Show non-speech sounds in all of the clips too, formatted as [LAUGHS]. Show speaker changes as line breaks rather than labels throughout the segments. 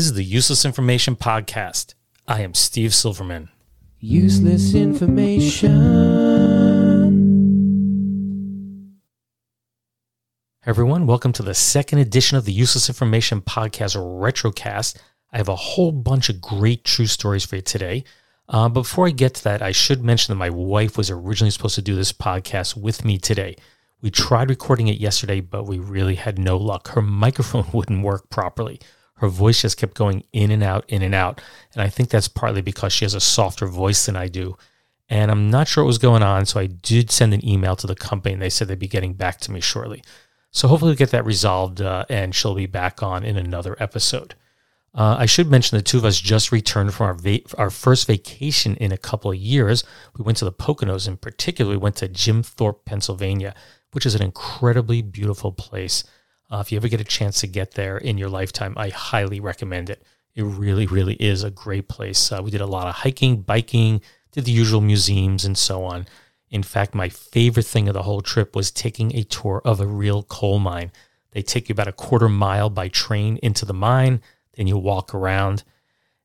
This is the Useless Information Podcast. I am Steve Silverman.
Useless information.
Hey everyone, welcome to the second edition of the Useless Information Podcast Retrocast. I have a whole bunch of great true stories for you today. Uh, before I get to that, I should mention that my wife was originally supposed to do this podcast with me today. We tried recording it yesterday, but we really had no luck. Her [LAUGHS] microphone wouldn't work properly. Her voice just kept going in and out, in and out. And I think that's partly because she has a softer voice than I do. And I'm not sure what was going on. So I did send an email to the company and they said they'd be getting back to me shortly. So hopefully we'll get that resolved uh, and she'll be back on in another episode. Uh, I should mention the two of us just returned from our va- our first vacation in a couple of years. We went to the Poconos in particular. We went to Jim Thorpe, Pennsylvania, which is an incredibly beautiful place. Uh, if you ever get a chance to get there in your lifetime, I highly recommend it. It really, really is a great place. Uh, we did a lot of hiking, biking, did the usual museums, and so on. In fact, my favorite thing of the whole trip was taking a tour of a real coal mine. They take you about a quarter mile by train into the mine, then you walk around.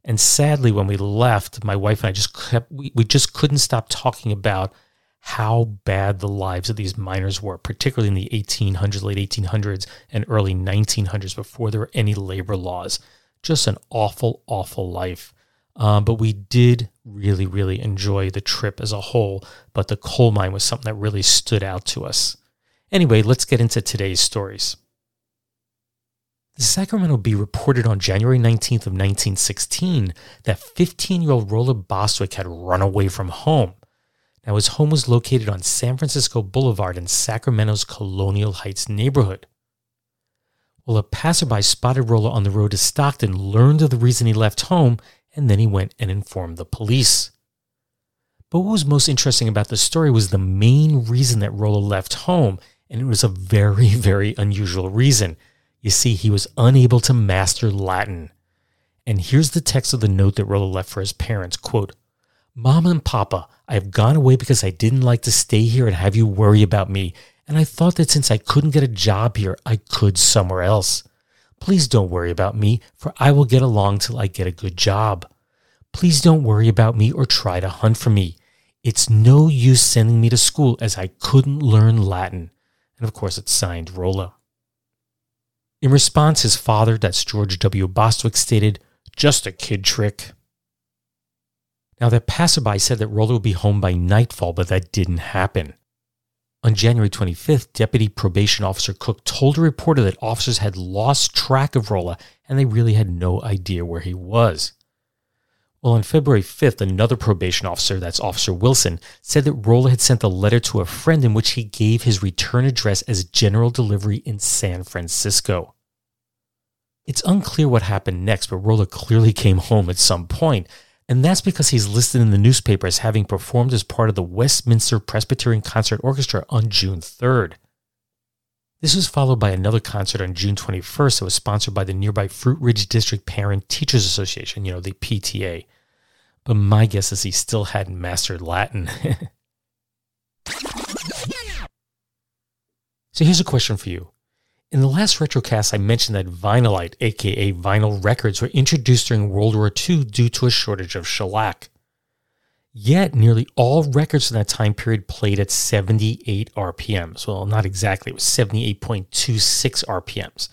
And sadly, when we left, my wife and I just kept, we, we just couldn't stop talking about how bad the lives of these miners were, particularly in the 1800s, late 1800s, and early 1900s before there were any labor laws. Just an awful, awful life. Um, but we did really, really enjoy the trip as a whole. But the coal mine was something that really stood out to us. Anyway, let's get into today's stories. The Sacramento Bee reported on January 19th of 1916 that 15-year-old Rolla Bostwick had run away from home. Now, his home was located on San Francisco Boulevard in Sacramento's Colonial Heights neighborhood. Well, a passerby spotted Rolla on the road to Stockton, learned of the reason he left home, and then he went and informed the police. But what was most interesting about the story was the main reason that Rolla left home, and it was a very, [LAUGHS] very unusual reason. You see, he was unable to master Latin. And here's the text of the note that Rolla left for his parents quote, Mom and Papa, I have gone away because I didn't like to stay here and have you worry about me, and I thought that since I couldn't get a job here, I could somewhere else. Please don't worry about me, for I will get along till I get a good job. Please don't worry about me or try to hunt for me. It's no use sending me to school as I couldn't learn Latin. And of course, it's signed Rolla. In response, his father, that's George W. Bostwick, stated, Just a kid trick. Now, that passerby said that Rolla would be home by nightfall, but that didn't happen. On January 25th, Deputy Probation Officer Cook told a reporter that officers had lost track of Rolla and they really had no idea where he was. Well, on February 5th, another probation officer, that's Officer Wilson, said that Rolla had sent a letter to a friend in which he gave his return address as general delivery in San Francisco. It's unclear what happened next, but Rolla clearly came home at some point, and that's because he's listed in the newspaper as having performed as part of the Westminster Presbyterian Concert Orchestra on June 3rd. This was followed by another concert on June 21st that was sponsored by the nearby Fruit Ridge District Parent Teachers Association, you know, the PTA. But my guess is he still hadn't mastered Latin. [LAUGHS] so here's a question for you. In the last retrocast, I mentioned that Vinylite, aka vinyl records, were introduced during World War II due to a shortage of shellac. Yet, nearly all records from that time period played at 78 RPMs. Well, not exactly, it was 78.26 RPMs.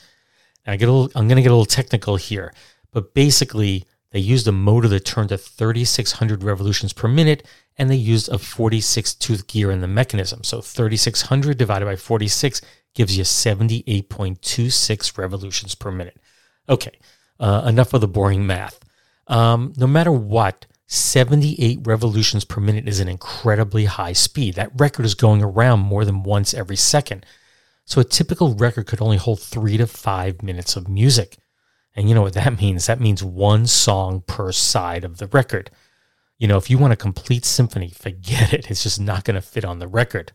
Now, I get a little, I'm going to get a little technical here, but basically, They used a motor that turned at 3,600 revolutions per minute, and they used a 46 tooth gear in the mechanism. So 3,600 divided by 46 gives you 78.26 revolutions per minute. Okay, uh, enough of the boring math. Um, no matter what, 78 revolutions per minute is an incredibly high speed. That record is going around more than once every second. So a typical record could only hold three to five minutes of music. And you know what that [LAUGHS] means? That means one song per side of the record. You know, if you want a complete symphony, forget it. It's just not going to fit on the record.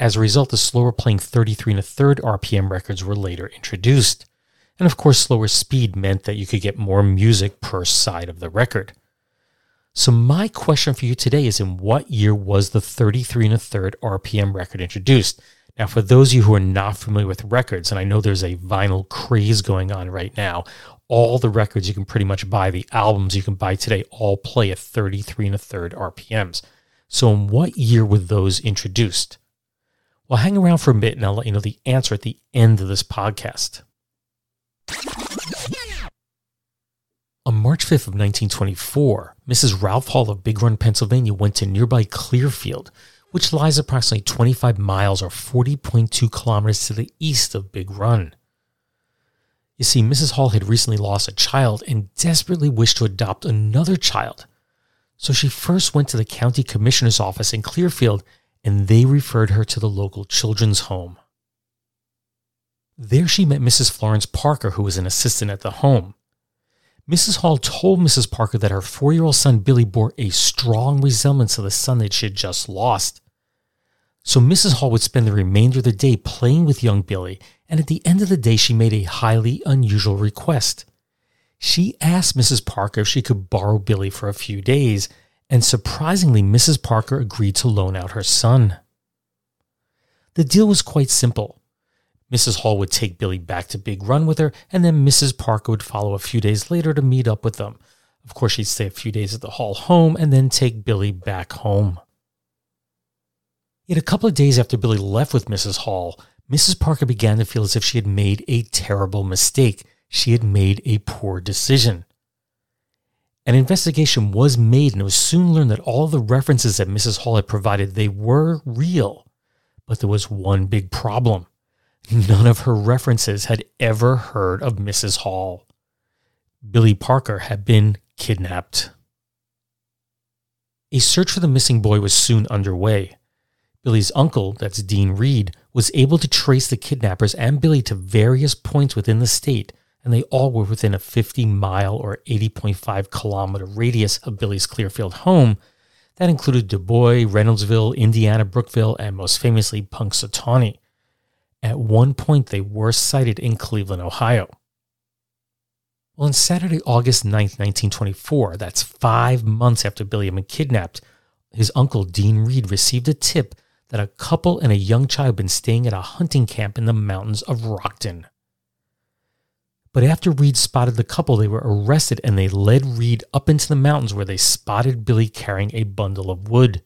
As a result, the slower playing 33 and a third RPM records were later introduced. And of course, slower speed meant that you could get more music per side of the record. So my question for you today is in what year was the 33 and a third RPM record introduced? Now, for those of you who are not familiar with records, and I know there's a vinyl craze going on right now, all the records you can pretty much buy, the albums you can buy today, all play at 33 and a third RPMs. So, in what year were those introduced? Well, hang around for a bit and I'll let you know the answer at the end of this podcast. On March 5th of 1924, Mrs. Ralph Hall of Big Run, Pennsylvania went to nearby Clearfield which lies approximately 25 miles or 40.2 kilometers to the east of Big Run. You see, Mrs. Hall had recently lost a child and desperately wished to adopt another child. So she first went to the county commissioner's office in Clearfield and they referred her to the local children's home. There she met Mrs. Florence Parker, who was an assistant at the home. Mrs. Hall told Mrs. Parker that her four year old son Billy bore a strong resemblance to the son that she had just lost. So Mrs. Hall would spend the remainder of the day playing with young Billy, and at the end of the day, she made a highly unusual request. She asked Mrs. Parker if she could borrow Billy for a few days, and surprisingly, Mrs. Parker agreed to loan out her son. The deal was quite simple. Mrs. Hall would take Billy back to Big Run with her, and then Mrs. Parker would follow a few days later to meet up with them. Of course, she'd stay a few days at the Hall home and then take Billy back home. Yet a couple of days after Billy left with Mrs. Hall, Mrs. Parker began to feel as if she had made a terrible mistake. She had made a poor decision. An investigation was made and it was soon learned that all the references that Mrs. Hall had provided, they were real. But there was one big problem. None of her references had ever heard of Mrs. Hall. Billy Parker had been kidnapped. A search for the missing boy was soon underway. Billy's uncle, that's Dean Reed, was able to trace the kidnappers and Billy to various points within the state, and they all were within a 50 mile or 80.5 kilometer radius of Billy's Clearfield home. That included Du Bois, Reynoldsville, Indiana, Brookville, and most famously Punxsutawney. At one point, they were sighted in Cleveland, Ohio. Well, on Saturday, August 9th, 1924, that's five months after Billy had been kidnapped, his uncle, Dean Reed, received a tip that a couple and a young child had been staying at a hunting camp in the mountains of Rockton. But after Reed spotted the couple, they were arrested and they led Reed up into the mountains where they spotted Billy carrying a bundle of wood.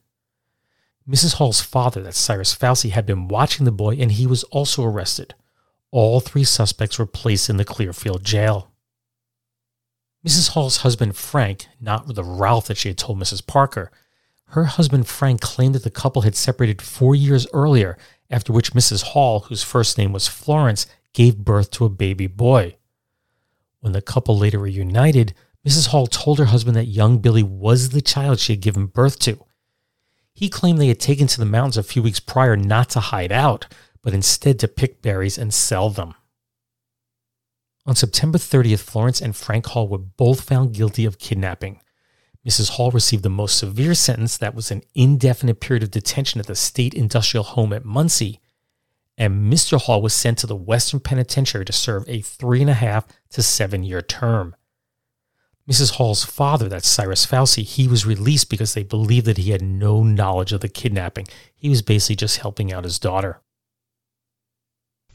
Mrs. Hall's father, that's Cyrus Fauci, had been watching the boy and he was also arrested. All three suspects were placed in the Clearfield jail. Mrs. Hall's husband, Frank, not the Ralph that she had told Mrs. Parker, her husband Frank claimed that the couple had separated four years earlier, after which Mrs. Hall, whose first name was Florence, gave birth to a baby boy. When the couple later reunited, Mrs. Hall told her husband that young Billy was the child she had given birth to. He claimed they had taken to the mountains a few weeks prior not to hide out, but instead to pick berries and sell them. On September 30th, Florence and Frank Hall were both found guilty of kidnapping. Mrs. Hall received the most severe sentence that was an indefinite period of detention at the state industrial home at Muncy, and Mr. Hall was sent to the Western Penitentiary to serve a three and a half to seven year term. Mrs. Hall's father, that's Cyrus Fauci, he was released because they believed that he had no knowledge of the kidnapping. He was basically just helping out his daughter.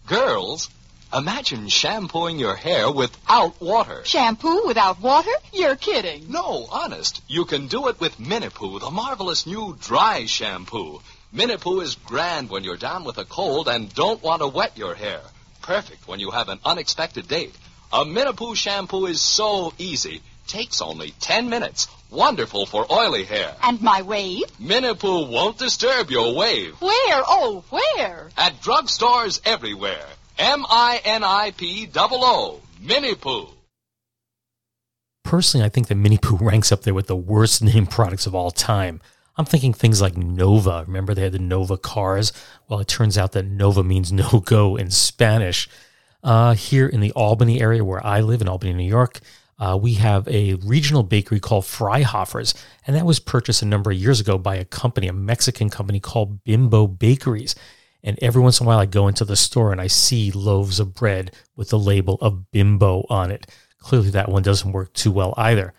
Girls, Imagine shampooing your hair without water.
Shampoo without water? You're kidding.
No, honest. You can do it with Minipoo, the marvelous new dry shampoo. Minipoo is grand when you're down with a cold and don't want to wet your hair. Perfect when you have an unexpected date. A Minipoo shampoo is so easy. takes only 10 minutes. Wonderful for oily hair.
And my wave?
Minipoo won't disturb your wave.
Where? Oh, where?
At drugstores everywhere. M-I-N-I-P-O-O. Minipoo.
Personally, I think that Minipoo [LAUGHS] ranks up there with the worst named products of all time. I'm thinking things like Nova. Remember they had the Nova cars? Well, it turns out that Nova means no go in Spanish. Uh, here in the Albany area where I live in Albany, New York, uh, we have a regional bakery called Freihofer's, and that was purchased a number of years ago by a company, a Mexican company called Bimbo Bakeries. And every once in a while, I go into the store and I see loaves of bread with the label of Bimbo on it. Clearly, that one doesn't work too well either.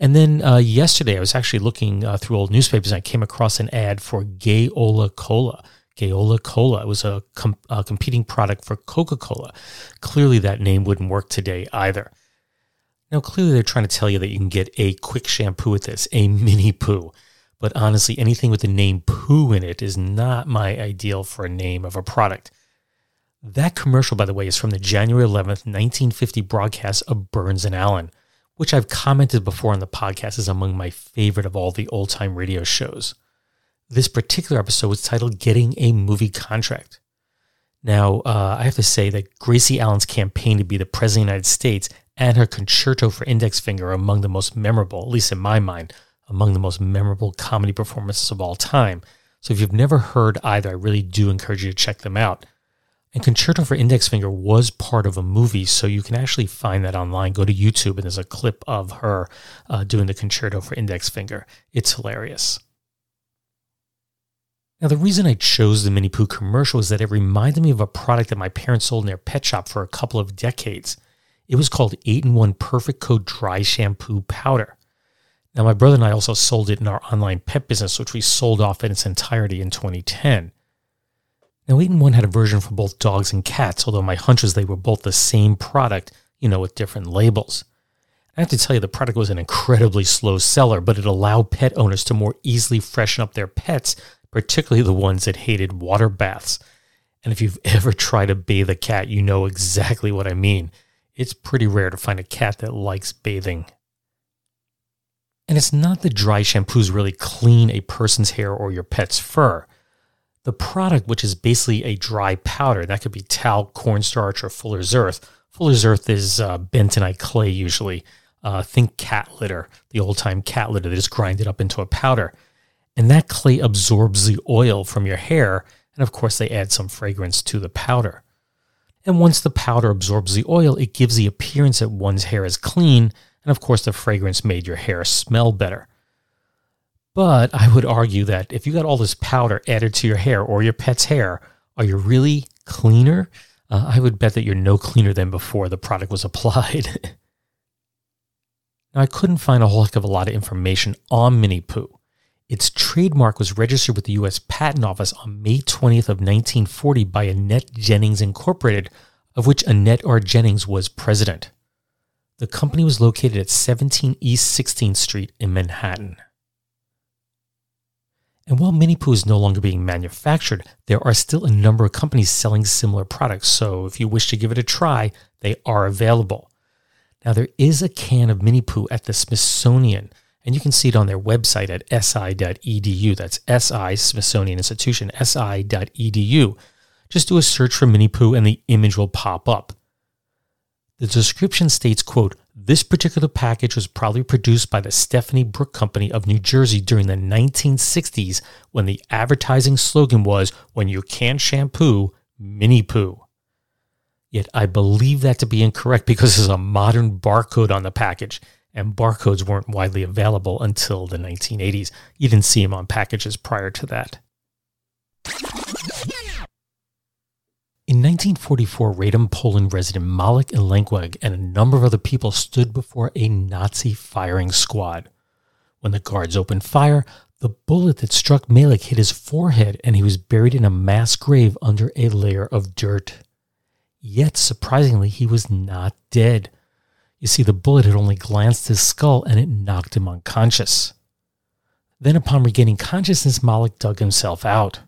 And then uh, yesterday, I was actually looking uh, through old newspapers and I came across an ad for Gayola Cola. Gayola Cola. Was a, com- a competing product for Coca Cola. Clearly, that name wouldn't work today either. Now, clearly, they're trying to tell you that you can get a quick shampoo with this, a mini poo. But honestly, anything with the name poo in it is not my ideal for a name of a product. That commercial, by the way, is from the January 11th, 1950 broadcast of Burns and Allen, which I've commented before on the podcast is among my favorite of all the old time radio shows. This particular episode was titled Getting a Movie Contract. Now, uh, I have to say that Gracie Allen's campaign to be the President of the United States and her concerto for Index Finger are among the most memorable, at least in my mind, among the most memorable comedy performances of all time. So if you've never heard either, I really do encourage you to check them out. And Concerto for Index Finger was part of a movie, so you can actually find that online. Go to YouTube, and there's a clip of her uh, doing the Concerto for Index Finger. It's hilarious. Now, the reason I chose the Mini Poo commercial is that it reminded me of a product that my parents sold in their pet shop for a couple of decades. It was called 8 in 1 Perfect Coat Dry Shampoo Powder. Now, my brother and I also sold it in our online pet business, which we sold off in its entirety in 2010. Now, 8 in 1 had a version for both dogs and cats, although my hunch was they were both the same product, you know, with different labels. I have to tell you, the product was an incredibly slow seller, but it allowed pet owners to more easily freshen up their pets particularly the ones that hated water baths. And if you've [LAUGHS] ever tried to bathe a cat, you know exactly what I mean. It's pretty rare to find a cat that likes bathing. And it's not that dry shampoos really clean a person's hair or your pet's fur. The product, which is basically a dry powder, that could be talc, cornstarch, or Fuller's Earth. Fuller's Earth is uh, bentonite clay usually. Uh, think cat litter, the old time cat litter. They just grind it up into a powder and that clay absorbs the oil from your hair. And of course, they add some fragrance to the powder. And once the powder absorbs the oil, it gives the appearance that one's hair is clean. And of course, the fragrance made your hair smell better. But I would argue that if you got all this powder added to your hair or your pet's hair, are you really cleaner? Uh, I would bet that you're no cleaner than before the product was [LAUGHS] applied. now, I couldn't find a whole heck of a lot of information on Mini Poo. Its trademark was registered with the U.S. Patent Office on May 20th of 1940 by Annette Jennings Incorporated, of which Annette R. Jennings was president. The company was located at 17 East 16th Street in Manhattan. And while Mini Poo is no longer being manufactured, there are still a number of companies selling similar products. So if you wish to give it a try, they are available. Now, there is a can of Mini Poo at the Smithsonian and you can see it on their website at si.edu. That's SI, Smithsonian Institution, si.edu. Just do a search for Mini Poo and the image will pop up. The description states, quote, this particular package was probably produced by the Stephanie Brook Company of New Jersey during the 1960s when the advertising slogan was, when you can't shampoo, Mini Poo. Yet I believe that to be incorrect because there's a modern barcode on the package and barcodes weren't widely available until the 1980s. You didn't see them on packages prior to that. In 1944, Radom, Poland resident Malik Lenkweg and a number of other people stood before a Nazi firing squad. When the guards opened fire, the bullet that struck Malik hit his forehead and he was buried in a mass grave under a layer of dirt. Yet, surprisingly, he was not dead. You see, the bullet had only glanced his skull and it knocked him unconscious. Then, upon regaining consciousness, Malik dug himself out.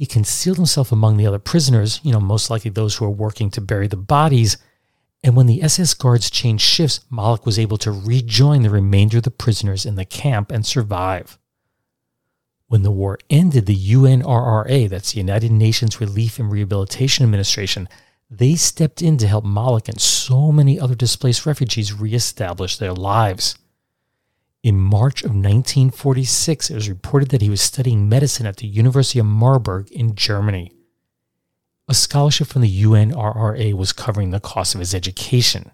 He concealed himself among the other prisoners, you know, most likely those who were working to bury the bodies, And when the SS guards changed shifts, Malik was able to rejoin the remainder of the prisoners in the camp and survive. When the war ended, the UNRRA, that's the United Nations Relief and Rehabilitation Administration, they stepped in to help Malik and so many other displaced refugees reestablish their lives. In March of 1946, it was reported that he was studying medicine at the University of Marburg in Germany. A scholarship from the UNRRA was covering the cost of his education.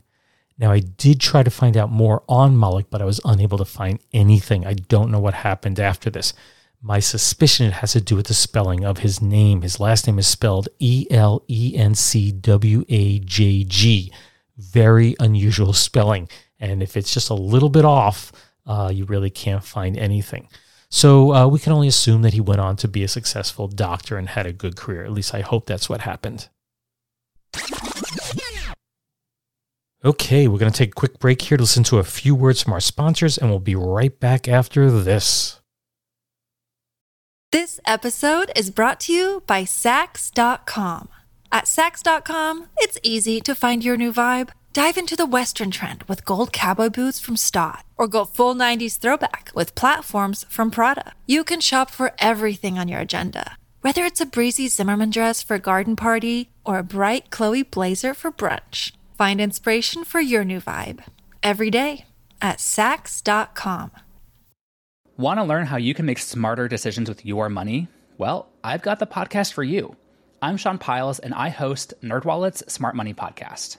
Now, I did try to find out more on Malik, but I was unable to find anything. I don't know what happened after this. My suspicion it has to do with the spelling of his name. His last name is spelled E L E N C W A J G. Very unusual spelling. And if it's just a little bit off, uh, you really can't find anything. So uh, we can only assume that he went on to be a successful doctor and had a good career. At least I hope that's what happened. Okay, we're going to take a quick break here to listen to a few words from our sponsors, and we'll be right back after this.
This episode is brought to you by Saks.com. At Saks.com, it's easy to find your new vibe. Dive into the Western trend with gold cowboy boots from Staud, or go full 90s throwback with platforms from Prada. You can shop for everything on your agenda, whether it's a breezy Zimmermann dress for a garden party or a bright Chloe blazer for brunch. Find inspiration for your new vibe every day at Saks.com.
Want to learn how you can make smarter decisions with your money? Well, I've got the podcast for you. I'm Sean Pyles, and I host NerdWallet's Smart Money Podcast.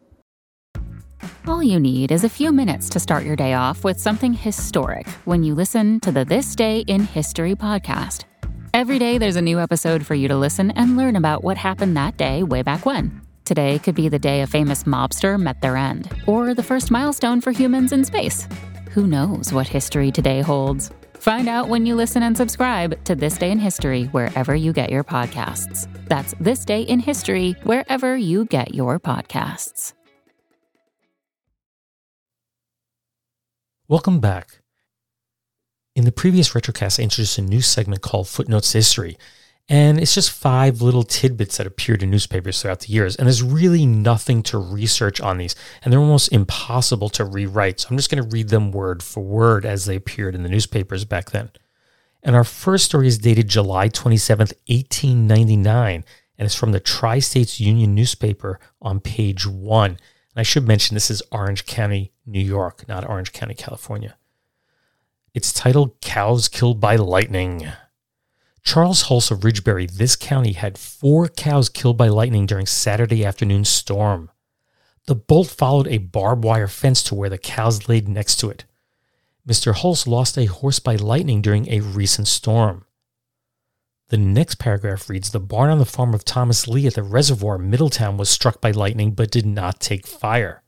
All you need is a few minutes to start your day off with something historic when you listen to the This Day in History podcast. Every day, there's a new episode for you to listen and learn about what happened that day way back when. Today could be the day a famous mobster met their end, or the first milestone for humans in space. Who knows what history today holds? Find out when you listen and subscribe to This Day in History wherever you get your podcasts. That's This Day in History wherever you get your podcasts.
Welcome back. In the previous Retrocast, I introduced a new segment called Footnotes History. And it's just five little tidbits that appeared in newspapers throughout the years. And there's really nothing to research on these. And they're almost impossible to rewrite. So I'm just going to read them word for word as they appeared in the newspapers back then. And our first story is dated July 27th, 1899. And it's from the Tri States Union newspaper on page one. I should mention this is Orange County, New York, not Orange County, California. It's titled Cows Killed by Lightning. Charles Hulse of Ridgebury, this county had four cows killed by lightning during Saturday afternoon storm. The bolt followed a barbed wire fence to where the cows laid next to it. Mr. Hulse lost a horse by lightning during a recent storm. The next paragraph reads The barn on the farm of Thomas Lee at the reservoir, Middletown, was struck by lightning but did not take fire.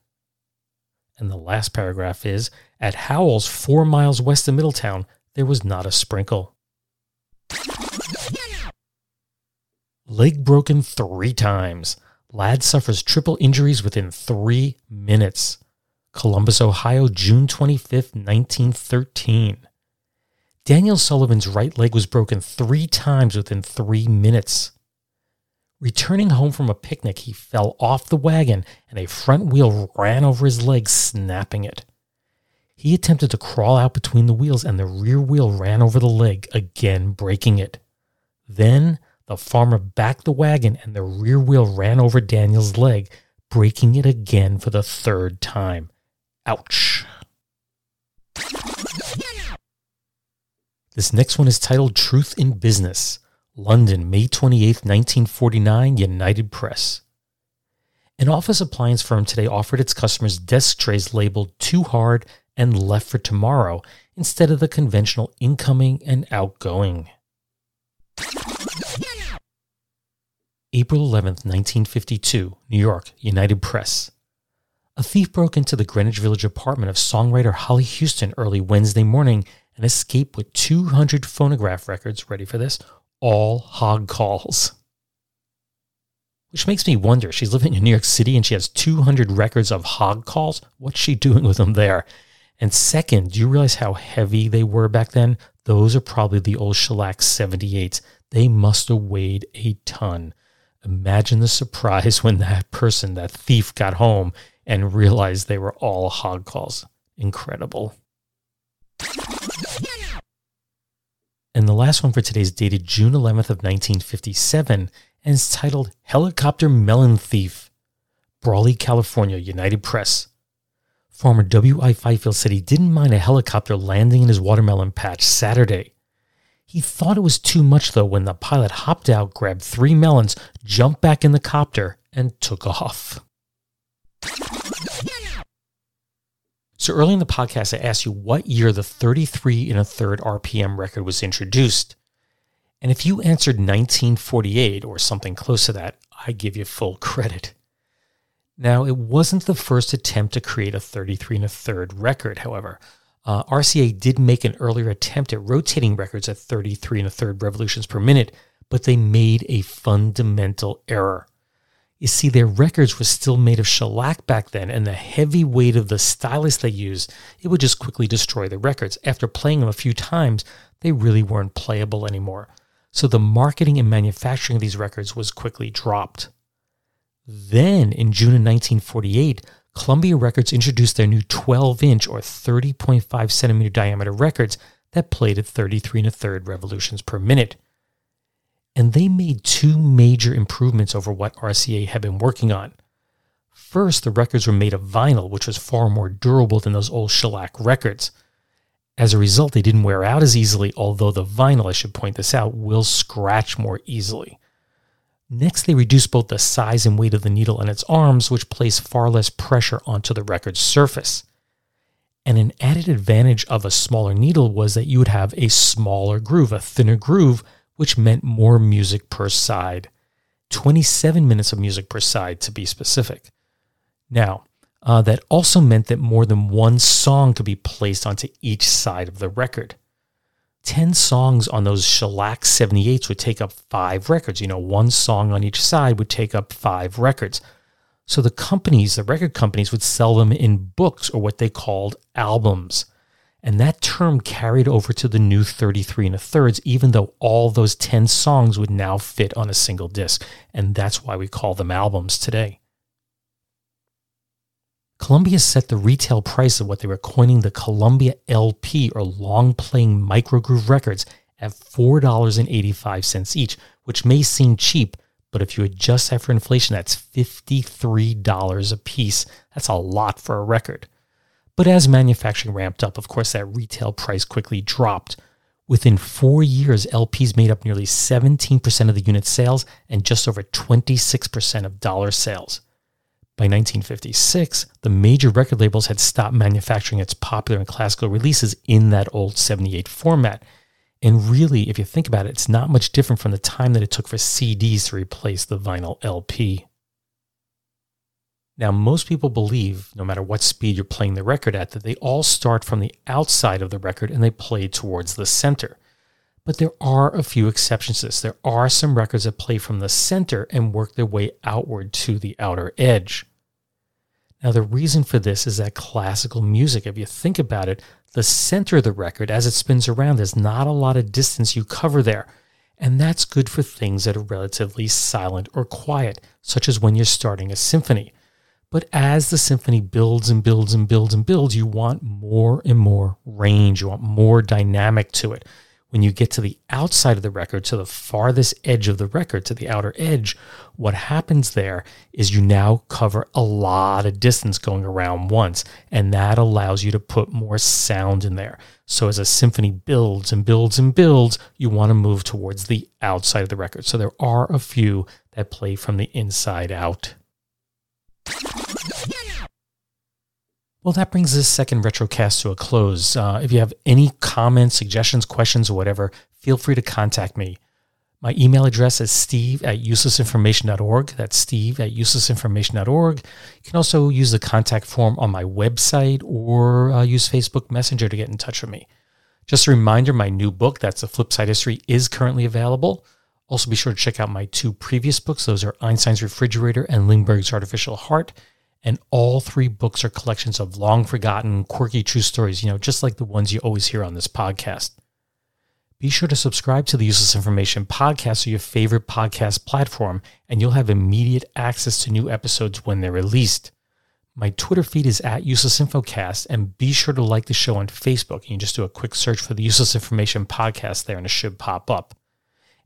And the last paragraph is At Howells, four miles west of Middletown, there was not a sprinkle. Leg broken three times. Lad suffers triple injuries within three minutes. Columbus, Ohio, June 25th, 1913. Daniel Sullivan's right leg was broken three times within three minutes. Returning home from a picnic, he fell off the wagon and a front wheel ran over his leg, snapping it. He attempted to crawl out between the wheels and the rear wheel ran over the leg, again breaking it. Then the farmer backed the wagon and the rear wheel ran over Daniel's leg, breaking it again for the third time. Ouch. This next one is titled Truth in Business, London, May 28, 1949, United Press. An office appliance firm today offered its customers desk trays labeled Too Hard and Left for Tomorrow instead of the conventional incoming and outgoing. April 11, 1952, New York, United Press. A thief broke into the Greenwich Village apartment of songwriter Holly Houston early Wednesday morning and escape with 200 phonograph records, ready for this, all hog calls. Which makes me wonder, she's living in New York City and she has 200 records of hog calls. What's she doing with them there? And second, do you realize how heavy they were back then? Those are probably the old shellac 78s. They must have weighed a ton. Imagine the surprise [LAUGHS] when that person, that thief, got home and realized they were all hog calls. Incredible. And the last one for today is dated June 11th of 1957 and is titled Helicopter Melon Thief. Brawley, California, United Press. Farmer W.I. Fifield said he didn't mind a helicopter landing in his watermelon patch Saturday. He thought it was too much though when the pilot hopped out, grabbed three melons, jumped back in the copter, and took off. So early in the podcast, I asked you what year the 33 and a third RPM record was introduced. And if you answered 1948 or something close to that, I give you full credit. Now, it wasn't the first attempt to create a 33 and a third record, however. Uh, RCA did make an earlier attempt at rotating records at 33 and a third revolutions per minute, but they made a fundamental error. You see, their records were still made of shellac back then, and the heavy weight of the stylus they used, it would just quickly destroy the records. After playing them a few times, they really weren't playable anymore. So the marketing and manufacturing of these records was quickly dropped. Then, in June of 1948, Columbia Records introduced their new 12 inch or 30.5 centimeter diameter records that played at 33 and a third revolutions per minute and they made two major improvements over what RCA had been working on. First, the records were made of vinyl, which was far more durable than those old shellac records. As a result, they didn't wear out as easily, although the vinyl, I should point this out, will scratch more easily. Next, they reduced both the size and weight of the needle and its arms, which placed far less pressure onto the record's surface. And an added advantage of a smaller needle was that you would have a smaller groove, a thinner groove, which meant more music per side. 27 minutes of music per side, to be specific. Now, uh, that also meant that more than one song could be placed onto each side of the record. 10 songs on those shellac 78s would take up five records. You know, one song on each side would take up five records. So the companies, the record companies, would sell them in books or what they called albums. And that term carried over to the new 33 and a thirds, even though all those 10 songs would now fit on a single disc. And that's why we call them albums today. Columbia set the retail price of what they were coining the Columbia LP or long playing microgroove records at $4.85 each, which may seem cheap, but if you adjust that for inflation, that's $53 a piece. That's a lot for a record. But as manufacturing ramped up, of course, that retail price quickly dropped. Within four years, LPs made up nearly 17% of the unit sales and just over 26% of dollar sales. By 1956, the major record labels had stopped manufacturing its popular and classical releases in that old 78 format. And really, if you think about it, it's not much different from the time that it took for CDs to replace the vinyl LP. Now, most people believe, no matter what speed you're playing the record at, that they all start from the outside of the record and they play towards the center. But there are a few exceptions to this. There are some records that play from the center and work their way outward to the outer edge. Now, the reason for this is that classical music, if you think about it, the center of the record, as it spins around, there's not a lot of distance you cover there. And that's good for things that are relatively silent or quiet, such as when you're starting a symphony. But as the symphony builds and builds and builds and builds, you want more and more range. You want more dynamic to it. When you get to the outside of the record, to the farthest edge of the record, to the outer edge, what happens there is you now cover a lot of distance going around once, and that allows you to put more sound in there. So as a symphony builds and builds and builds, you want to move towards the outside of the record. So there are a few that play from the inside out. Well, that brings this second retrocast to a close. Uh, if you have any comments, suggestions, questions, or whatever, feel free to contact me. My email address is steve at uselessinformation.org. That's steve at uselessinformation.org. You can also use the contact form on my website or uh, use Facebook Messenger to get in touch with me. Just a reminder my new book, that's The Flip Side History, is currently available. Also, be sure to check out my two previous books. Those are Einstein's Refrigerator and Lindbergh's Artificial Heart. And all three books are collections of long forgotten, quirky true stories, you know, just like the ones you always hear on this podcast. Be sure to subscribe to the Useless Information podcast or your favorite podcast platform, and you'll have immediate access to new episodes when they're released. My Twitter feed is at Useless Infocast, and be sure to like the show on Facebook. You can just do a quick search for the Useless Information podcast there, and it should pop up.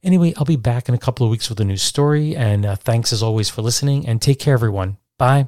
Anyway, I'll be back in a couple of weeks with a new story, and uh, thanks as always for listening, and take care, everyone. Bye.